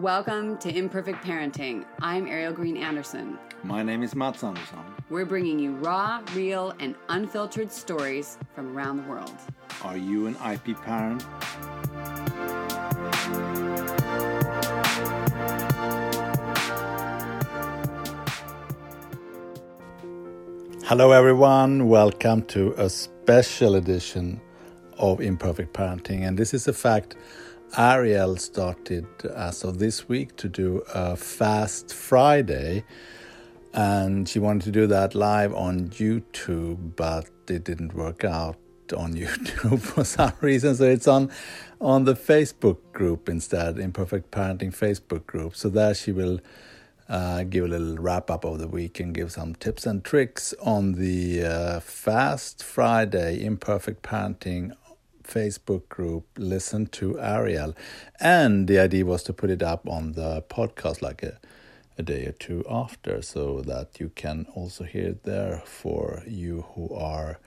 Welcome to Imperfect Parenting. I'm Ariel Green Anderson. My name is Mats Anderson. We're bringing you raw, real, and unfiltered stories from around the world. Are you an IP parent? Hello, everyone. Welcome to a special edition of Imperfect Parenting. And this is a fact Ariel started as of this week to do a Fast Friday. And she wanted to do that live on YouTube, but it didn't work out on YouTube for some reason. So it's on on the Facebook group instead, Imperfect Parenting Facebook group. So there she will uh, give a little wrap up of the week and give some tips and tricks on the uh, Fast Friday Imperfect Parenting Facebook group. Listen to Ariel, and the idea was to put it up on the podcast like a a day or two after, so that you can also hear it there for you who are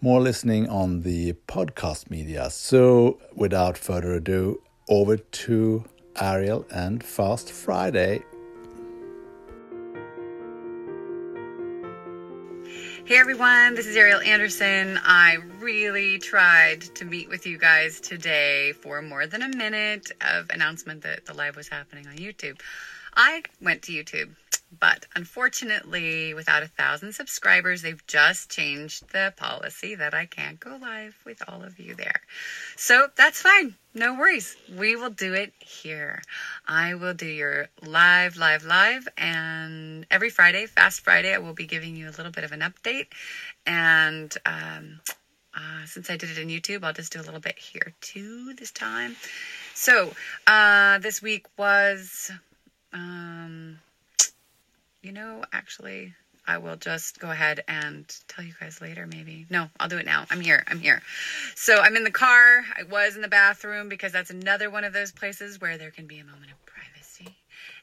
more listening on the podcast media. So, without further ado, over to Ariel and Fast Friday. Hey everyone, this is Ariel Anderson. I really tried to meet with you guys today for more than a minute of announcement that the live was happening on YouTube. I went to YouTube, but unfortunately, without a thousand subscribers, they've just changed the policy that I can't go live with all of you there. So that's fine. No worries. We will do it here. I will do your live, live, live. And every Friday, Fast Friday, I will be giving you a little bit of an update. And um, uh, since I did it in YouTube, I'll just do a little bit here too this time. So uh, this week was, um, you know, actually, I will just go ahead and tell you guys later, maybe. No, I'll do it now. I'm here. I'm here. So I'm in the car. I was in the bathroom because that's another one of those places where there can be a moment of privacy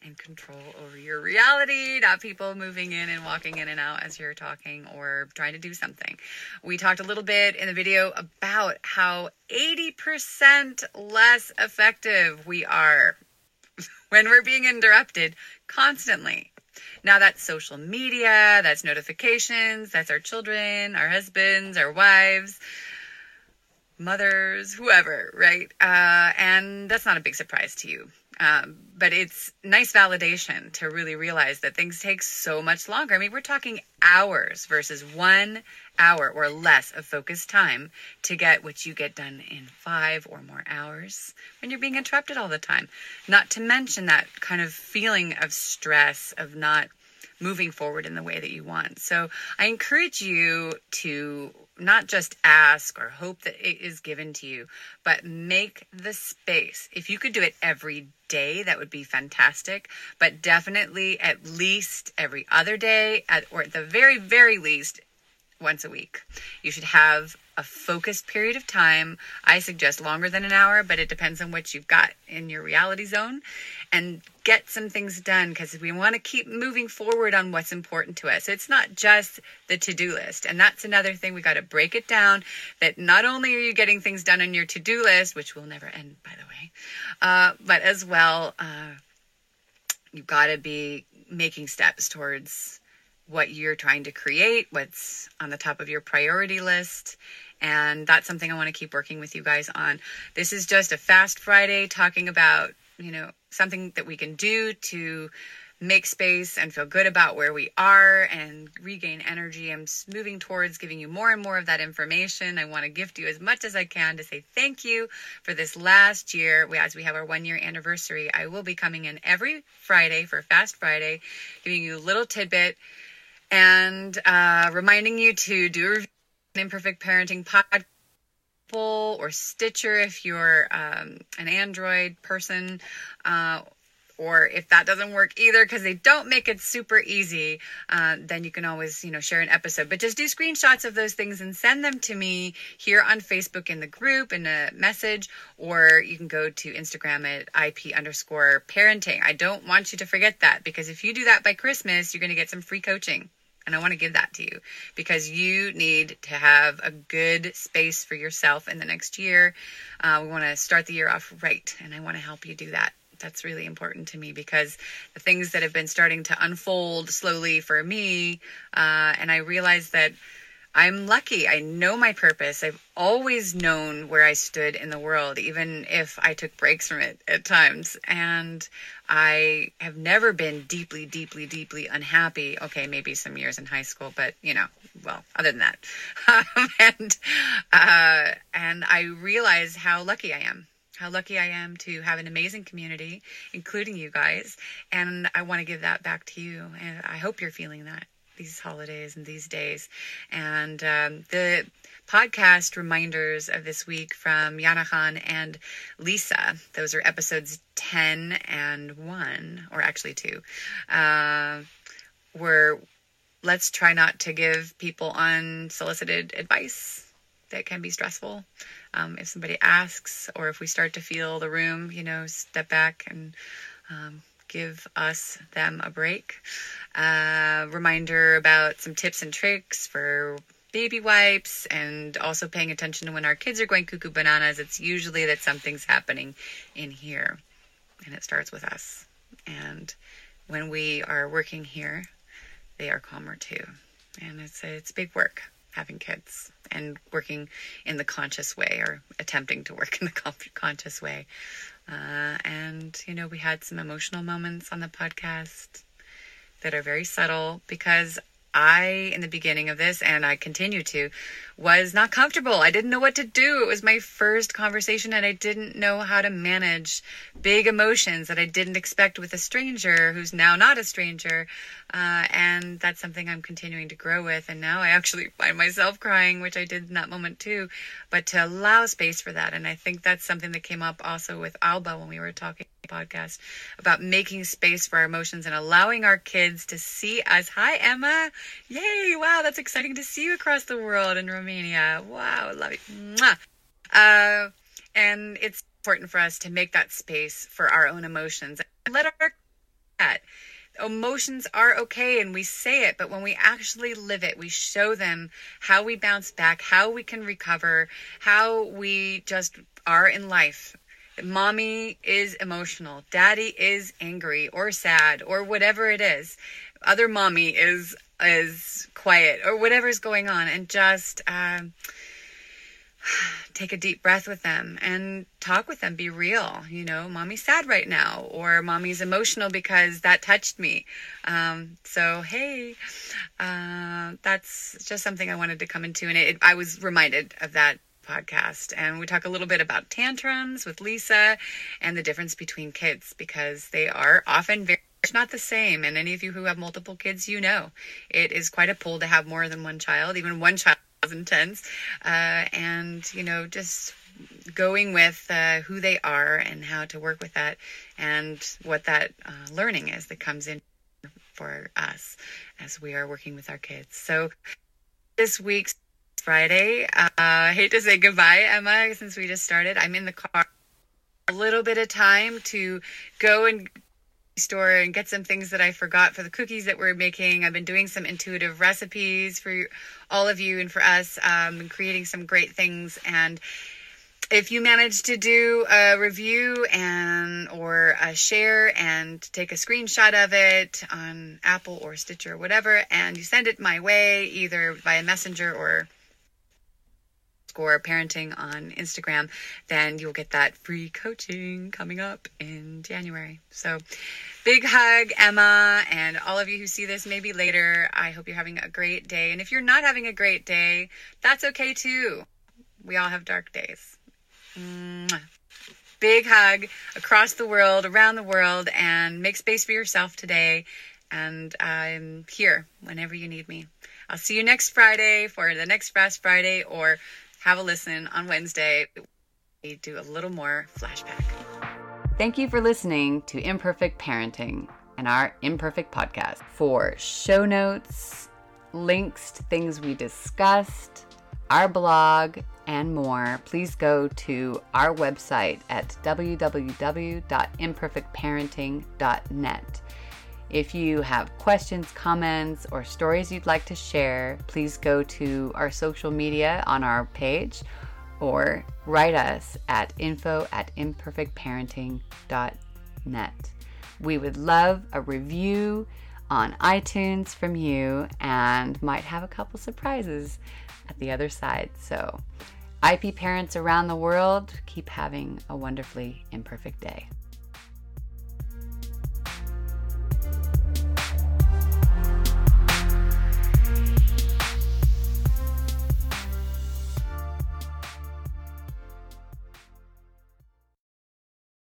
and control over your reality, not people moving in and walking in and out as you're talking or trying to do something. We talked a little bit in the video about how 80% less effective we are when we're being interrupted constantly. Now that's social media, that's notifications, that's our children, our husbands, our wives, mothers, whoever, right? Uh, and that's not a big surprise to you. Um, but it's nice validation to really realize that things take so much longer. I mean, we're talking hours versus one hour or less of focused time to get what you get done in five or more hours when you're being interrupted all the time. Not to mention that kind of feeling of stress, of not moving forward in the way that you want. So I encourage you to not just ask or hope that it is given to you, but make the space. If you could do it every day, that would be fantastic. But definitely at least every other day, at, or at the very, very least, once a week. You should have a focused period of time. I suggest longer than an hour, but it depends on what you've got in your reality zone. And get some things done because we want to keep moving forward on what's important to us. It's not just the to do list. And that's another thing we got to break it down that not only are you getting things done on your to do list, which will never end, by the way, uh, but as well, uh, you've got to be making steps towards what you're trying to create, what's on the top of your priority list. And that's something I want to keep working with you guys on. This is just a fast Friday talking about, you know, something that we can do to make space and feel good about where we are and regain energy. I'm moving towards giving you more and more of that information. I want to gift you as much as I can to say thank you for this last year. As we have our one year anniversary, I will be coming in every Friday for Fast Friday, giving you a little tidbit and uh, reminding you to do an imperfect parenting podcast or Stitcher if you're um, an Android person. Uh, or if that doesn't work either because they don't make it super easy uh, then you can always you know share an episode but just do screenshots of those things and send them to me here on facebook in the group in a message or you can go to instagram at ip underscore parenting i don't want you to forget that because if you do that by christmas you're going to get some free coaching and I want to give that to you because you need to have a good space for yourself in the next year. Uh, we want to start the year off right, and I want to help you do that. That's really important to me because the things that have been starting to unfold slowly for me, uh, and I realize that I'm lucky. I know my purpose. I've always known where I stood in the world, even if I took breaks from it at times. And I have never been deeply, deeply, deeply unhappy. Okay, maybe some years in high school, but you know, well, other than that. and uh, and I realize how lucky I am. How lucky I am to have an amazing community, including you guys. And I want to give that back to you. And I hope you're feeling that these holidays and these days. And um, the podcast reminders of this week from Yana and Lisa. Those are episodes 10 and 1, or actually 2. Uh, were let's try not to give people unsolicited advice that can be stressful. Um, if somebody asks, or if we start to feel the room, you know, step back and um, give us them a break. Uh, reminder about some tips and tricks for baby wipes and also paying attention to when our kids are going cuckoo bananas. It's usually that something's happening in here and it starts with us. And when we are working here, they are calmer too. And it's it's big work having kids and working in the conscious way or attempting to work in the conscious way. Uh, and, you know, we had some emotional moments on the podcast that are very subtle because I, in the beginning of this, and I continue to, was not comfortable. I didn't know what to do. It was my first conversation, and I didn't know how to manage big emotions that I didn't expect with a stranger who's now not a stranger. Uh, and that's something I'm continuing to grow with. And now I actually find myself crying, which I did in that moment too. But to allow space for that, and I think that's something that came up also with Alba when we were talking podcast about making space for our emotions and allowing our kids to see us. Hi, Emma. Yay. Wow. That's exciting to see you across the world in Romania. Wow. Love you. Uh, and it's important for us to make that space for our own emotions let our that emotions are okay and we say it, but when we actually live it, we show them how we bounce back, how we can recover, how we just are in life mommy is emotional, daddy is angry or sad or whatever it is. Other mommy is is quiet or whatever's going on, and just um, take a deep breath with them and talk with them. Be real. You know, mommy's sad right now, or mommy's emotional because that touched me. Um, so hey, uh, that's just something I wanted to come into, and it, I was reminded of that podcast. And we talk a little bit about tantrums with Lisa and the difference between kids because they are often very not the same. And any of you who have multiple kids, you know it is quite a pull to have more than one child. Even one child is intense. Uh, and, you know, just going with uh, who they are and how to work with that and what that uh, learning is that comes in for us as we are working with our kids. So this week's Friday. Uh, I hate to say goodbye, Emma, since we just started. I'm in the car. A little bit of time to go and store and get some things that I forgot for the cookies that we're making. I've been doing some intuitive recipes for all of you and for us, um, and creating some great things. And if you manage to do a review and or a share and take a screenshot of it on Apple or Stitcher or whatever, and you send it my way either via messenger or score parenting on Instagram, then you'll get that free coaching coming up in January. So, big hug, Emma, and all of you who see this maybe later. I hope you're having a great day. And if you're not having a great day, that's okay too. We all have dark days. Mwah. Big hug across the world, around the world, and make space for yourself today. And I'm here whenever you need me. I'll see you next Friday for the next Fast Friday or have a listen on Wednesday. We do a little more flashback. Thank you for listening to Imperfect Parenting and our Imperfect podcast. For show notes, links to things we discussed, our blog, and more, please go to our website at www.imperfectparenting.net. If you have questions, comments, or stories you'd like to share, please go to our social media on our page or write us at info at imperfectparenting.net. net. We would love a review on iTunes from you and might have a couple surprises at the other side. So, IP parents around the world, keep having a wonderfully imperfect day.